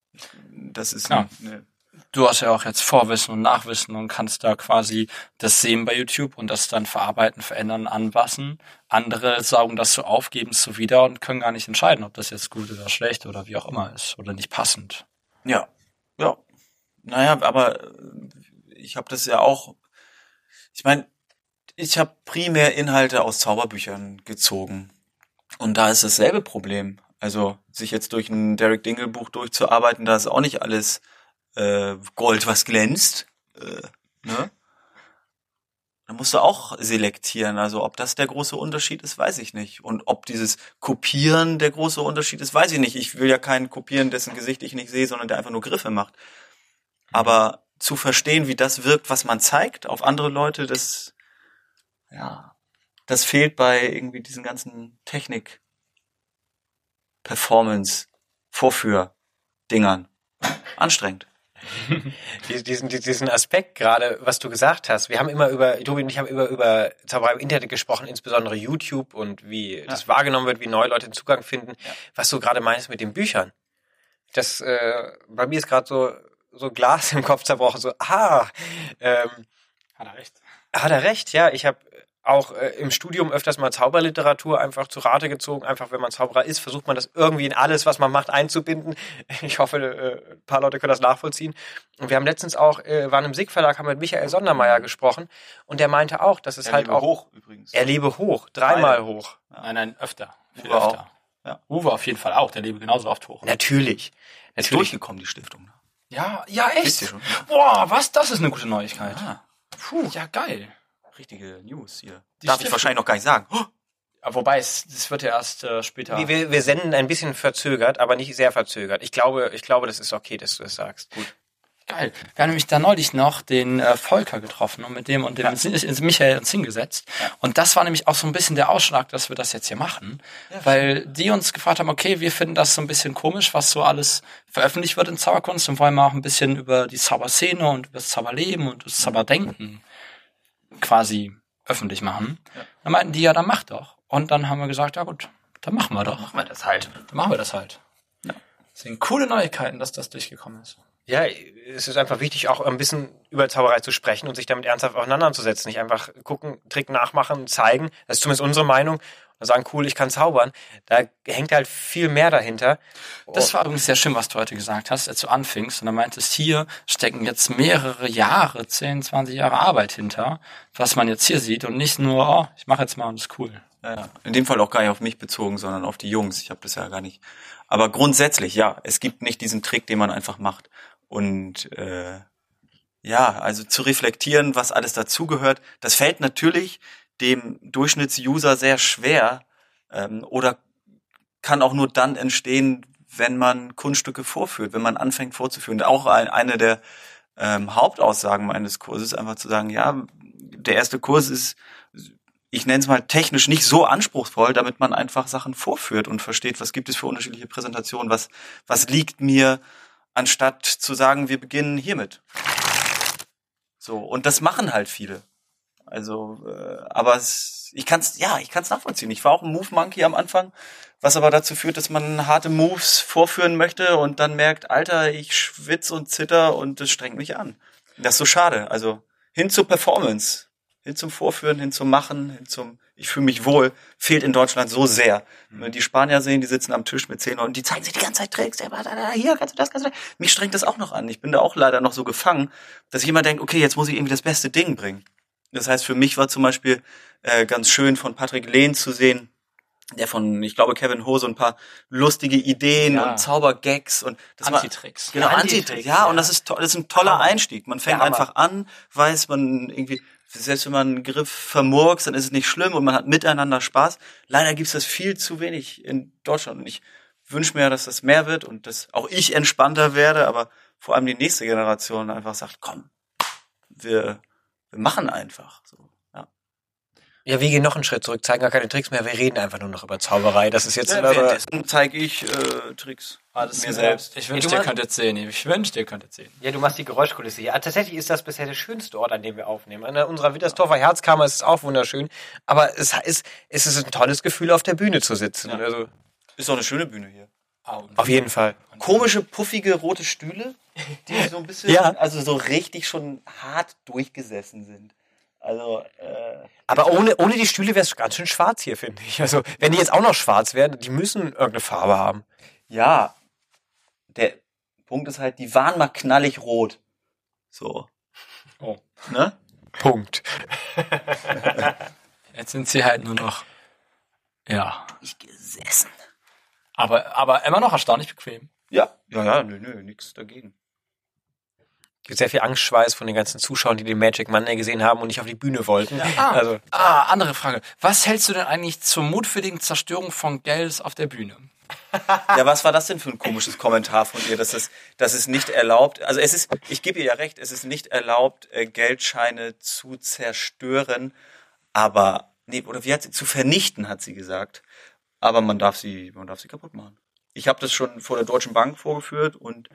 Das ist Klar. eine, Du hast ja auch jetzt Vorwissen und Nachwissen und kannst da quasi das sehen bei YouTube und das dann verarbeiten, verändern, anpassen. Andere saugen das so auf, geben es so wieder und können gar nicht entscheiden, ob das jetzt gut oder schlecht oder wie auch immer ist oder nicht passend. Ja, ja. Naja, aber äh, ich habe das ja auch. Ich meine, ich habe primär Inhalte aus Zauberbüchern gezogen. Und da ist dasselbe Problem. Also sich jetzt durch ein Derek Dingle Buch durchzuarbeiten, da ist auch nicht alles äh, Gold, was glänzt. Äh, ne? Da musst du auch selektieren. Also ob das der große Unterschied ist, weiß ich nicht. Und ob dieses Kopieren der große Unterschied ist, weiß ich nicht. Ich will ja keinen kopieren, dessen Gesicht ich nicht sehe, sondern der einfach nur Griffe macht. Aber zu verstehen, wie das wirkt, was man zeigt auf andere Leute, das, ja, das fehlt bei irgendwie diesen ganzen Technik, Performance, Vorführ, Dingern. Anstrengend. *laughs* diesen, diesen Aspekt gerade, was du gesagt hast. Wir haben immer über, Tobi und ich haben immer über Zauberei im Internet gesprochen, insbesondere YouTube und wie ja. das wahrgenommen wird, wie neue Leute den Zugang finden. Ja. Was du gerade meinst mit den Büchern. Das, äh, bei mir ist gerade so, so Glas *laughs* im Kopf zerbrochen, so, ah, ähm, hat er recht. Hat er recht, ja. Ich habe auch äh, im Studium öfters mal Zauberliteratur einfach zu Rate gezogen. Einfach, wenn man Zauberer ist, versucht man das irgendwie in alles, was man macht, einzubinden. *laughs* Ich hoffe, äh, ein paar Leute können das nachvollziehen. Und wir haben letztens auch, äh, waren im SIG Verlag, haben mit Michael Sondermeier gesprochen und der meinte auch, dass es er halt lebe auch hoch übrigens. Er lebe hoch, dreimal Beide. hoch. Nein, nein, öfter. Viel Uwe auch. öfter. Ja. Uwe auf jeden Fall auch, der lebe genauso oft hoch. Natürlich. Ist Natürlich. durchgekommen, die Stiftung. ne? Ja, ja, Wisst ihr echt. schon? Boah, was? Das ist eine gute Neuigkeit. Ah, Puh, ja, geil. Richtige News hier. Die Darf ich Stiftung. wahrscheinlich noch gar nicht sagen. Oh, Wobei, es, das wird ja erst äh, später. Wir, wir, wir senden ein bisschen verzögert, aber nicht sehr verzögert. Ich glaube, ich glaube, das ist okay, dass du das sagst. Gut. Geil. Wir haben nämlich da neulich noch den äh, Volker getroffen und mit dem und dem Ja. ins Michael uns hingesetzt. Und das war nämlich auch so ein bisschen der Ausschlag, dass wir das jetzt hier machen. weil die uns gefragt haben, okay, wir finden das so ein bisschen komisch, was so alles veröffentlicht wird in Zauberkunst und wollen mal auch ein bisschen über die Zauberszene und über das Zauberleben und das Zauberdenken quasi öffentlich machen. Dann meinten die, ja, dann mach doch. Und dann haben wir gesagt, ja gut, dann machen wir doch. machen wir das halt. Dann machen wir das halt. Ja. Deswegen coole Neuigkeiten, dass das durchgekommen ist. Ja, es ist einfach wichtig, auch ein bisschen über Zauberei zu sprechen und sich damit ernsthaft auseinanderzusetzen. Nicht einfach gucken, Trick nachmachen, zeigen. Das ist zumindest unsere Meinung. Und sagen, cool, ich kann zaubern. Da hängt halt viel mehr dahinter. Das war übrigens sehr schön, was du heute gesagt hast, als du anfingst. Und dann meintest, hier stecken jetzt mehrere Jahre, 10, 20 Jahre Arbeit hinter, was man jetzt hier sieht und nicht nur, oh, ich mache jetzt mal und ist cool. Ja, in dem Fall auch gar nicht auf mich bezogen, sondern auf die Jungs. Ich habe das ja gar nicht. Aber grundsätzlich, ja, es gibt nicht diesen Trick, den man einfach macht. Und äh, ja, also zu reflektieren, was alles dazugehört, das fällt natürlich dem Durchschnittsuser sehr schwer ähm, oder kann auch nur dann entstehen, wenn man Kunststücke vorführt, wenn man anfängt vorzuführen. Auch ein, eine der ähm, Hauptaussagen meines Kurses einfach zu sagen, ja, der erste Kurs ist, ich nenne es mal technisch nicht so anspruchsvoll, damit man einfach Sachen vorführt und versteht, was gibt es für unterschiedliche Präsentationen, was, was liegt mir, anstatt zu sagen, wir beginnen hiermit. So, und das machen halt viele. Also, äh, aber es, ich kann's, ja, ich kann's nachvollziehen. Ich war auch ein Move Monkey am Anfang, was aber dazu führt, dass man harte Moves vorführen möchte und dann merkt, Alter, ich schwitz und zitter und das strengt mich an. Das ist so schade. Also hin zur Performance, hin zum Vorführen, hin zum Machen, hin zum ich fühle mich wohl, fehlt in Deutschland so sehr. Wenn wir die Spanier sehen, die sitzen am Tisch mit zehn Leuten, die zeigen sich die ganze Zeit Tricks, hier kannst du das, kannst du das. Mich strengt das auch noch an. Ich bin da auch leider noch so gefangen, dass ich immer denke, okay, jetzt muss ich irgendwie das beste Ding bringen. Das heißt, für mich war zum Beispiel äh, ganz schön von Patrick Lehn zu sehen, der von, ich glaube, Kevin Ho so ein paar lustige Ideen Ja. und Zaubergags und das war- Antitricks. Genau, Ja, Antitricks. Antitricks, Ja, ja. und das ist, das ist ein toller Hammer. Einstieg. Man fängt einfach an, weiß man irgendwie, selbst wenn man einen Griff vermurkst, dann ist es nicht schlimm und man hat miteinander Spaß. Leider gibt es das viel zu wenig in Deutschland und ich wünsche mir, dass das mehr wird und dass auch ich entspannter werde, aber vor allem die nächste Generation einfach sagt, komm, wir, wir machen einfach. So, ja. Ja, wir gehen noch einen Schritt zurück, zeigen gar keine Tricks mehr, wir reden einfach nur noch über Zauberei. Das ist jetzt Ja, währenddessen zeige ich äh, Tricks. Alles mir selbst. Ich wünschte, Du ihr könntet sehen. Ich wünschte, ihr könntet sehen. Ja, du machst die Geräuschkulisse hier. Ah, Tatsächlich ist das bisher der schönste Ort, an dem wir aufnehmen. An unserer Wittersdorfer Herzkammer ist es auch wunderschön. Aber es ist, es ist ein tolles Gefühl, auf der Bühne zu sitzen. Also, Ist doch eine schöne Bühne hier. Auf jeden Fall. Komische, puffige, rote Stühle, die so ein bisschen, Ja. also so richtig schon hart durchgesessen sind. Also, äh, Aber ohne, ohne die Stühle wäre es ganz schön schwarz hier, finde ich. Also, wenn die jetzt auch noch schwarz wären, die müssen irgendeine Farbe haben. ja, der Punkt ist halt, die waren mal knallig rot. So. Oh. Ne? Punkt. *laughs* Jetzt sind sie halt nur noch. Ja. Ich gesessen. Aber, aber immer noch erstaunlich bequem. Ja, ja, ja, nö, nö, nix dagegen. Gibt sehr viel Angstschweiß von den ganzen Zuschauern, die den Magic Monday gesehen haben und nicht auf die Bühne wollten. Ah, Also, ah, andere Frage. Was hältst du denn eigentlich zur mutwilligen Zerstörung von Geldes auf der Bühne? *laughs* Ja, was war das denn für ein komisches Kommentar von ihr, dass es, dass es nicht erlaubt, also es ist, ich gebe ihr ja recht, es ist nicht erlaubt, äh, Geldscheine zu zerstören, aber, nee, oder wie hat sie, zu vernichten, hat sie gesagt. Aber man darf sie, man darf sie kaputt machen. Ich habe das schon vor der Deutschen Bank vorgeführt und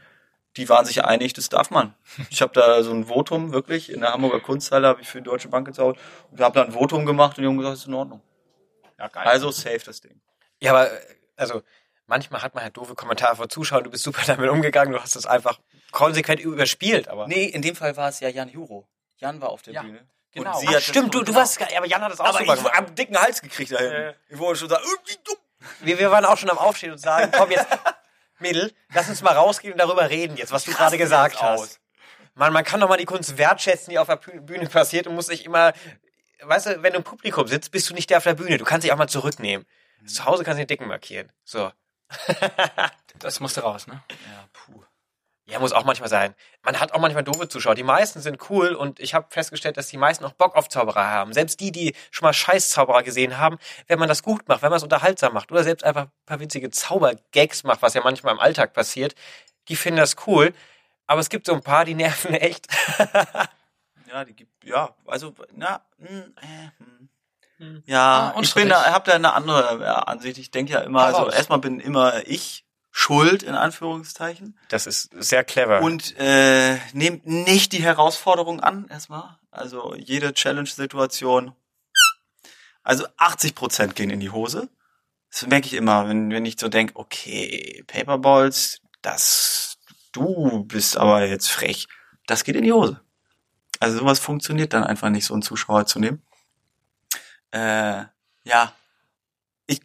die waren sich einig, das darf man. Ich habe da so ein Votum, wirklich, in der Hamburger Kunsthalle habe ich für die Deutsche Bank gezaubert und habe da ein Votum gemacht und die haben gesagt, es ist in Ordnung. Ja, geil. Also safe das Ding. ja, aber, also, manchmal hat man halt doofe Kommentare von Zuschauern, du bist super *laughs* damit umgegangen, du hast das einfach konsequent überspielt, aber. Nee, in dem Fall war es ja Jan Juro. Jan war auf der Ja, Bühne. genau. Und sie Ach, hat das- stimmt, du, du warst, aber Jan hat das auch Aber super ich gemacht. habe einen dicken Hals gekriegt da hinten. Ja. Ich wollte schon sagen. Wir, wir waren auch schon am Aufstehen und sagen, komm jetzt, *laughs* Mädel, lass uns mal rausgehen und darüber reden jetzt, was du gerade gesagt hast. aus. Man, man kann doch mal die Kunst wertschätzen, die auf der Bühne- passiert und muss sich immer, weißt du, wenn du im Publikum sitzt, bist du nicht der auf der Bühne. Du kannst dich auch mal zurücknehmen. Zu Hause kannst du den Dicken markieren. So. *laughs* Das musste raus, ne? Ja, puh. Ja, muss auch manchmal sein. Man hat auch manchmal doofe Zuschauer. Die meisten sind cool und ich habe festgestellt, dass die meisten auch Bock auf Zauberer haben. Selbst die, die schon mal Scheiß-Zauberer gesehen haben, wenn man das gut macht, wenn man es unterhaltsam macht oder selbst einfach ein paar winzige Zaubergags macht, was ja manchmal im Alltag passiert, die finden das cool. Aber es gibt so ein paar, die *laughs* nerven echt. Ja, die gibt, ja, also, na, hm, äh, hm. Hm. Ja, Ah, ich bin da, hab da eine andere ja, Ansicht. Ich denke ja immer, Hau also erstmal bin immer ich schuld, in Anführungszeichen. Das ist sehr clever. Und äh, nehmt nicht die Herausforderung an, erstmal. Also jede Challenge-Situation. Also 80 Prozent gehen in die Hose. Das merke ich immer, wenn, wenn ich so denke, okay, Paperballs, das, du bist aber jetzt frech. Das geht in die Hose. Also sowas funktioniert dann einfach nicht, so einen Zuschauer zu nehmen. Äh, ja. Ich,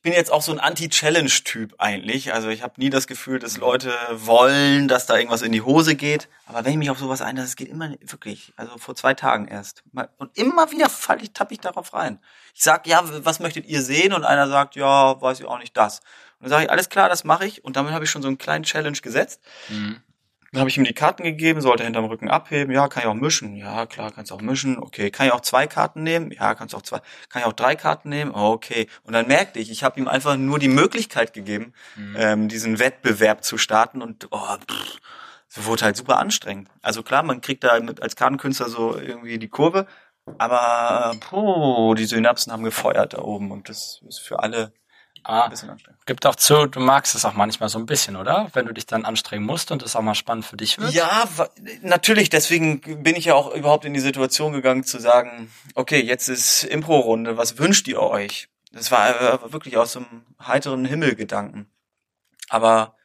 ich bin jetzt auch so ein Anti-Challenge-Typ eigentlich. Also ich habe nie das Gefühl, dass Leute wollen, dass da irgendwas in die Hose geht. Aber wenn ich mich auf sowas einlasse, es geht immer wirklich. Also vor zwei Tagen erst. Und immer wieder fall ich, tapp ich darauf rein. Ich sag, ja, was möchtet ihr sehen? Und einer sagt, ja, weiß ich auch nicht das. Und dann sage ich, alles klar, das mache ich. Und damit habe ich schon so einen kleinen Challenge gesetzt. Mhm. Dann habe ich ihm die Karten gegeben, sollte hinterm Rücken abheben. Ja, kann ich auch mischen. Ja, klar, kannst auch mischen. Okay, kann ich auch zwei Karten nehmen? Ja, kannst auch zwei. Kann ich auch drei Karten nehmen? Okay. Und dann merkte ich, ich habe ihm einfach nur die Möglichkeit gegeben, ähm, diesen Wettbewerb zu starten und oh, pff, so wurde halt super anstrengend. Also klar, man kriegt da mit, als Kartenkünstler so irgendwie die Kurve, aber puh, die Synapsen haben gefeuert da oben und das ist für alle Ah, ein bisschen anstrengend. gibt auch zu, du magst es auch manchmal so ein bisschen, oder? Wenn du dich dann anstrengen musst und es auch mal spannend für dich wird. Ja, natürlich, deswegen bin ich ja auch überhaupt in die Situation gegangen zu sagen, okay, jetzt ist Impro-Runde, was wünscht ihr euch? Das war äh, wirklich aus einem heiteren Himmelgedanken. Aber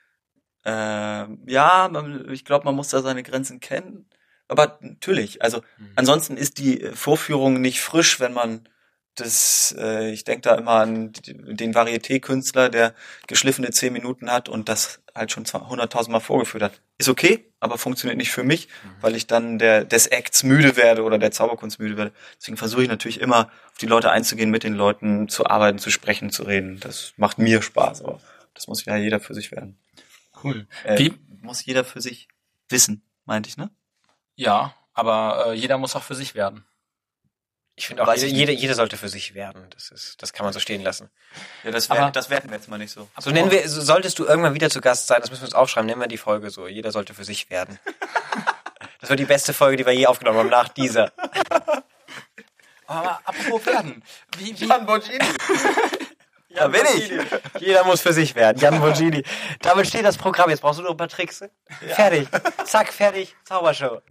äh, ja, ich glaube, man muss da seine Grenzen kennen. Aber natürlich, also ansonsten ist die Vorführung nicht frisch, wenn man das, äh, ich denke da immer an den Varieté-Künstler, der geschliffene zehn Minuten hat und das halt schon 100.000 Mal vorgeführt hat. Ist okay, aber funktioniert nicht für mich, weil ich dann der, des Acts müde werde oder der Zauberkunst müde werde. Deswegen versuche ich natürlich immer, auf die Leute einzugehen, mit den Leuten zu arbeiten, zu sprechen, zu reden. Das macht mir Spaß, aber das muss ja jeder für sich werden. Cool. Äh, Wie? Muss jeder für sich wissen, meinte ich, ne? Ja, aber äh, jeder muss auch für sich werden. Ich finde auch, ich jeder, jeder sollte für sich werden. Das ist, das kann man so stehen lassen. Ja, das, Aber- werden, das werden wir jetzt mal nicht so. So nennen wir, so solltest du irgendwann wieder zu Gast sein, das müssen wir uns aufschreiben, nennen wir die Folge so. Jeder sollte für sich werden. *laughs* Das wird die beste Folge, die wir je aufgenommen haben, nach dieser. *laughs* Aber apropos werden. Wie, wie, Bongini. *laughs* Da bin ich. Jeder muss für sich werden. Jan Bongini. Damit steht das Programm. Jetzt brauchst du noch ein paar Tricks. Fertig. Zack, fertig. Zaubershow.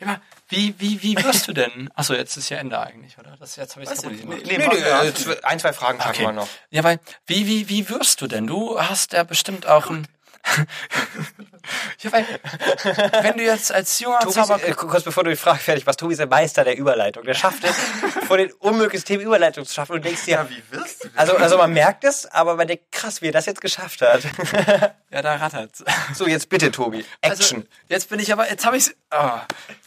Ja, wie, wie, wie wirst du denn? Achso, jetzt ist ja Ende eigentlich, oder? Das, jetzt habe ich gemacht. Nee, äh, zw- ein, zwei Fragen schaffen Okay. wir noch. Ja, weil, wie, wie, wie wirst du denn? Du hast ja bestimmt auch ein. *laughs* ja, weil, wenn du jetzt als junger Tobi, Zauber. äh, kurz bevor du die Frage fertig machst, Tobi ist der Meister der Überleitung. Der schafft es, *laughs* vor den unmöglichsten Themen Überleitung zu schaffen und denkst dir, wie wirst du also, also man merkt es, aber man denkt, krass, wie er das jetzt geschafft hat. ja, da rattert's. So, jetzt bitte, Tobi. Action. Also, jetzt bin ich aber, jetzt habe ich oh,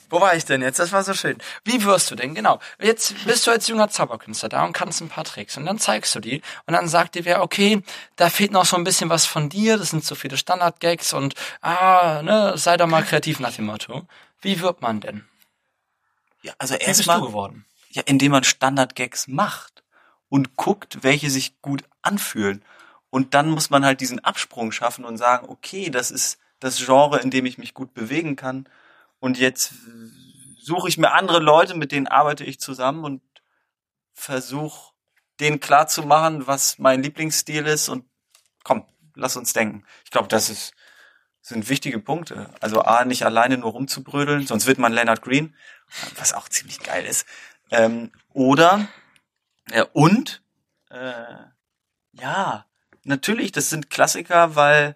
Wo war ich denn jetzt? Das war so schön. Wie wirst du denn? Genau. Jetzt bist du als junger Zauberkünstler da und kannst ein paar Tricks. Und dann zeigst du die. Und dann sagt dir wer, okay, da fehlt noch so ein bisschen was von dir. Das sind so viele Standard-Gags und, ah, ne, sei doch mal kreativ nach dem Motto. Wie wird man denn? Ja, also erstmal, geworden? ja, indem man Standard-Gags macht und guckt, welche sich gut anfühlen. Und dann muss man halt diesen Absprung schaffen und sagen, okay, das ist das Genre, in dem ich mich gut bewegen kann. Und jetzt äh, suche ich mir andere Leute, mit denen arbeite ich zusammen und versuche denen klar zu machen, was mein Lieblingsstil ist und komm, lass uns denken. Ich glaube, das ist, sind wichtige Punkte. Also A, nicht alleine nur rumzubrödeln, sonst wird man Leonard Green, was auch ziemlich geil ist. Ähm, oder, ja, und, äh, ja, natürlich, das sind Klassiker, weil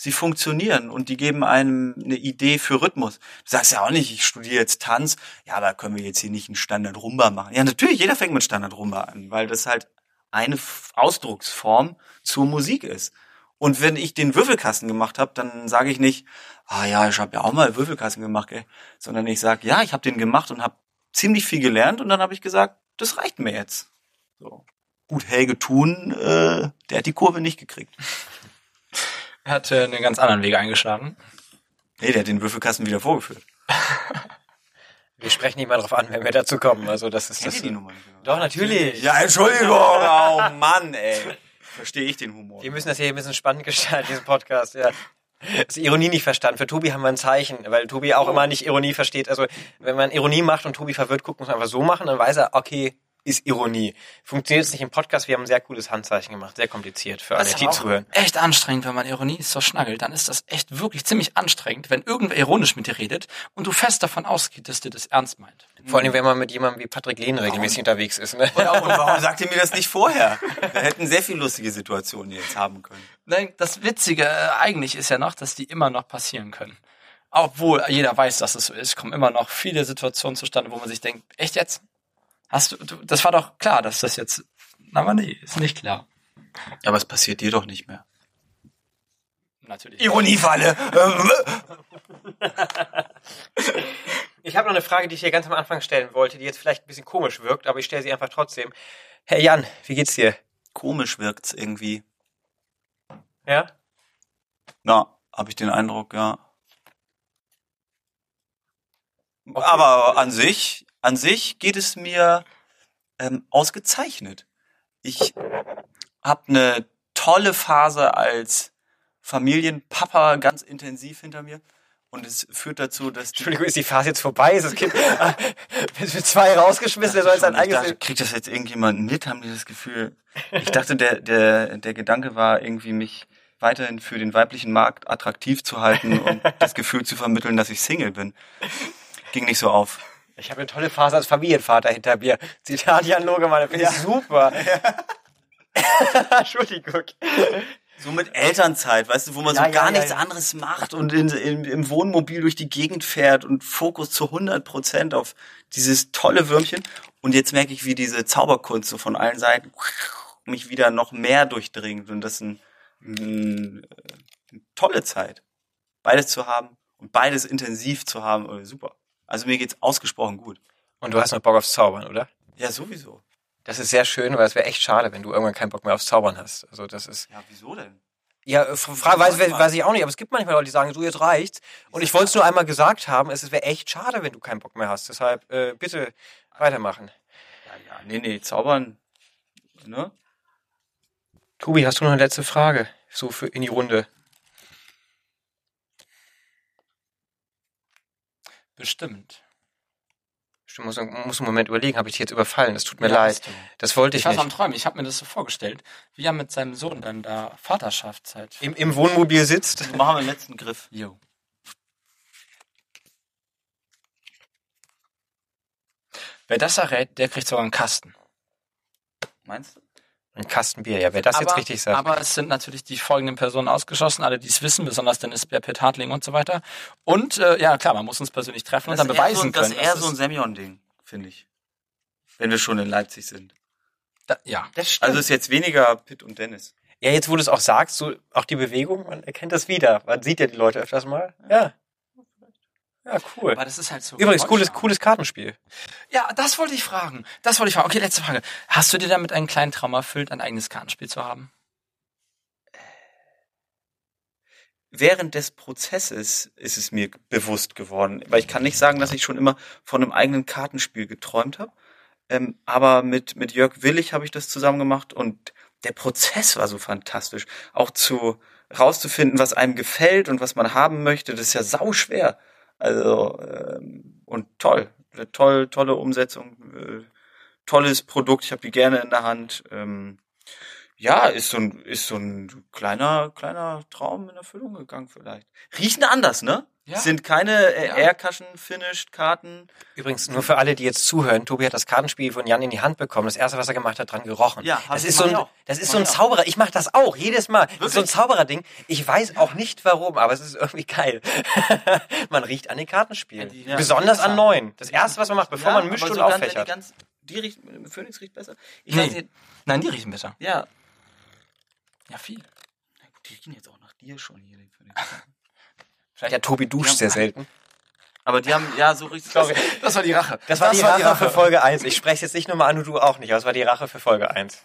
sie funktionieren und die geben einem eine Idee für Rhythmus. Du sagst ja auch nicht, ich studiere jetzt Tanz, ja, aber können wir jetzt hier nicht einen Standard Rumba machen? Ja, natürlich, jeder fängt mit Standard Rumba an, weil das halt eine Ausdrucksform zur Musik ist. Und wenn ich den Würfelkasten gemacht habe, dann sage ich nicht, ah ja, ich habe ja auch mal Würfelkasten gemacht, gell? sondern ich sage, ja, ich habe den gemacht und habe ziemlich viel gelernt und dann habe ich gesagt, das reicht mir jetzt. So. Gut, Helge Thun, äh, der hat die Kurve nicht gekriegt. Er hat äh, einen ganz anderen Weg eingeschlagen. Nee, der hat den Würfelkasten wieder vorgeführt. *laughs* Wir sprechen nicht mal drauf an, wenn wir dazu kommen. Also das ist Kennt das. die Nummer nicht? Doch, natürlich. Ja, Entschuldigung. Oh Mann, ey. Verstehe ich den Humor. Wir müssen das hier ein bisschen spannend gestalten, diesen Podcast, ja. Das Ironie nicht verstanden. Für Tobi haben wir ein Zeichen, weil Tobi auch immer nicht Ironie versteht. Also, wenn man Ironie macht und Tobi verwirrt guckt, muss man einfach so machen, dann weiß er, okay, ist Ironie. Funktioniert es nicht im Podcast, wir haben ein sehr cooles Handzeichen gemacht. Sehr kompliziert für alle, Das ist die auch zuhören. echt anstrengend, wenn man Ironie so schnaggelt. Dann ist das echt wirklich ziemlich anstrengend, wenn irgendwer ironisch mit dir redet und du fest davon ausgeht, dass dir das ernst meint. Vor allem, wenn man mit jemandem wie Patrick Lehn regelmäßig unterwegs ist. Ne? Ja, und warum *laughs* sagt ihr mir das nicht vorher? Wir hätten sehr viel lustige Situationen jetzt haben können. Nein, das Witzige äh, eigentlich ist ja noch, dass die immer noch passieren können. Obwohl jeder weiß, dass es so ist, kommen immer noch viele Situationen zustande, wo man sich denkt, echt jetzt? Hast du, das war doch klar, dass das jetzt, aber nee, ist nicht klar. Aber es passiert dir doch nicht mehr. Natürlich. Ironiefalle. Ich habe noch eine Frage, die ich hier ganz am Anfang stellen wollte, die jetzt vielleicht ein bisschen komisch wirkt, aber ich stelle sie einfach trotzdem. Herr Jan, wie geht's dir? Komisch wirkt's irgendwie. Ja? Na, habe ich den Eindruck, ja. Aber an sich, an sich geht es mir ähm, ausgezeichnet. Ich habe eine tolle Phase als Familienpapa ganz intensiv hinter mir. Und es führt dazu, dass die Entschuldigung, ist die Phase jetzt vorbei? Ist das Kind mit mit zwei rausgeschmissen, der soll jetzt schon, ein ich dachte, eigenes... kriegt das jetzt irgendjemand mit? Haben die das Gefühl? Ich dachte, der, der, der Gedanke war irgendwie mich weiterhin für den weiblichen Markt attraktiv zu halten und *laughs* das Gefühl zu vermitteln, dass ich Single bin. Ging nicht so auf. Ich habe eine tolle Phase als Familienvater hinter mir. Zitat Jan Logemann, finde ich super. *laughs* *laughs* Entschuldigung. So mit Elternzeit, weißt du, wo man Ja, so ja, gar ja, nichts ja. anderes macht und in, in, im Wohnmobil durch die Gegend fährt und Fokus zu 100 Prozent auf dieses tolle Würmchen. Und jetzt merke ich, wie diese Zauberkunst so von allen Seiten mich wieder noch mehr durchdringt. Und das ist ein, ein, eine tolle Zeit. Beides zu haben und beides intensiv zu haben, äh, super. Also mir geht's ausgesprochen gut. Und du hast noch Bock aufs Zaubern, oder? Ja, sowieso. Das ist sehr schön, weil es wäre echt schade, wenn du irgendwann keinen Bock mehr aufs Zaubern hast. Also das ist... Ja, wieso denn? Ja, äh, Frage weiß, weiß ich auch nicht, aber es gibt manchmal Leute, die sagen, du, jetzt reicht's. Und ich wollte es nur einmal gesagt haben, es wäre echt schade, wenn du keinen Bock mehr hast. Deshalb äh, bitte weitermachen. Ja, ja, nee, nee, zaubern, ne? Tobi, hast du noch eine letzte Frage? So für in die Runde. Bestimmt. Ich muss, muss einen Moment überlegen, habe ich dich jetzt überfallen? Das tut mir Ja, leid. Das wollte Ich ich war so am nicht. Träumen. Ich habe mir das so vorgestellt, wie er mit seinem Sohn dann da Vaterschaftszeit. Im, Im Wohnmobil sitzt. So machen wir den letzten Griff. Jo. Wer das errät, der kriegt sogar einen Kasten. Meinst du? Ein Kasten Bier, ja, wer das jetzt richtig sagt. aber es sind natürlich die folgenden Personen ausgeschlossen, alle, die es wissen, besonders Dennis Bär, Pitt Hartling und so weiter. Und äh, ja, klar, man muss uns persönlich treffen und dann beweisen so, das können. ist eher so ein Semyon-Ding, finde ich. Wenn wir schon in Leipzig sind. da, ja. das stimmt. Also ist jetzt weniger Pitt und Dennis. ja, jetzt wo du es auch sagst, so auch die Bewegung, man erkennt das wieder. Man sieht ja die Leute öfters mal. Ja. Ja, cool. Aber das ist halt so. Übrigens, cooles, cooles Kartenspiel. Ja, das wollte ich fragen. Das wollte ich fragen. Okay, letzte Frage. Hast du dir damit einen kleinen Traum erfüllt, ein eigenes Kartenspiel zu haben? Während des Prozesses ist es mir bewusst geworden, weil ich kann nicht sagen, dass ich schon immer von einem eigenen Kartenspiel geträumt habe. Ähm, aber mit, mit Jörg Willig habe ich das zusammen gemacht und der Prozess war so fantastisch. Auch zu rauszufinden, was einem gefällt und was man haben möchte, das ist ja sau schwer. Also ähm, und toll, toll, tolle Umsetzung, äh, tolles Produkt. Ich habe die gerne in der Hand. Ähm, ja, ist so ein ist so ein kleiner kleiner Traum in Erfüllung gegangen vielleicht. Riechen anders, ne? Ja. Sind keine äh, Ja. Aircushion Finished Karten. Übrigens, nur für alle, die jetzt zuhören, Tobi hat das Kartenspiel von Jan in die Hand bekommen. Das erste, was er gemacht hat, dran gerochen. Ja, das ist so ein, das ist Mach so ein. Zauberer. Ich mache das auch, jedes Mal. Das ist so ein Wirklich? Zaubererding. Ich weiß auch nicht warum, aber es ist irgendwie geil. *laughs* man riecht an den Kartenspielen. Ja, die- ja, Besonders an neuen. Das erste, was man macht, bevor Ja, man mischt aber und so ganz- auffächert. Die, ganz, die riecht, Phoenix riecht besser. Ich weiß Nee. nicht, Nein, die riechen besser. ja, Ja, viel. die riechen jetzt auch nach dir schon hier. Die Phoenix. *laughs* ja, Tobi duscht Ja. sehr selten. Aber die haben, ja, so richtig. *laughs* Sorry. Das war die Rache. Das war die Rache für Folge 1. Ich spreche jetzt nicht nur mal an und du auch nicht, aber es war die Rache für Folge 1.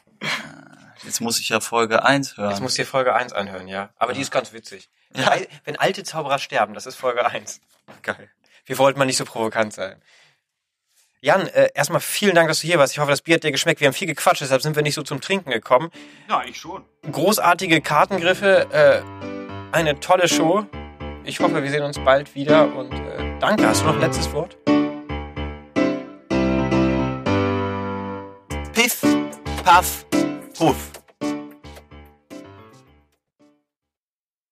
Jetzt muss ich ja Folge 1 hören. Jetzt du dir Folge 1 anhören, ja. Aber die ist ganz witzig. Ja. Wenn- Wenn alte Zauberer sterben, das ist Folge 1. Geil. Wir wollten mal nicht so provokant sein. Jan, äh, erstmal vielen Dank, dass du hier warst. Ich hoffe, das Bier hat dir geschmeckt. Wir haben viel gequatscht, deshalb sind wir nicht so zum Trinken gekommen. Ja, ich schon. Großartige Kartengriffe, äh, eine tolle Show. Ich hoffe, wir sehen uns bald wieder und äh, danke. Hast du noch ein letztes Wort? Piff, Puff, Puff.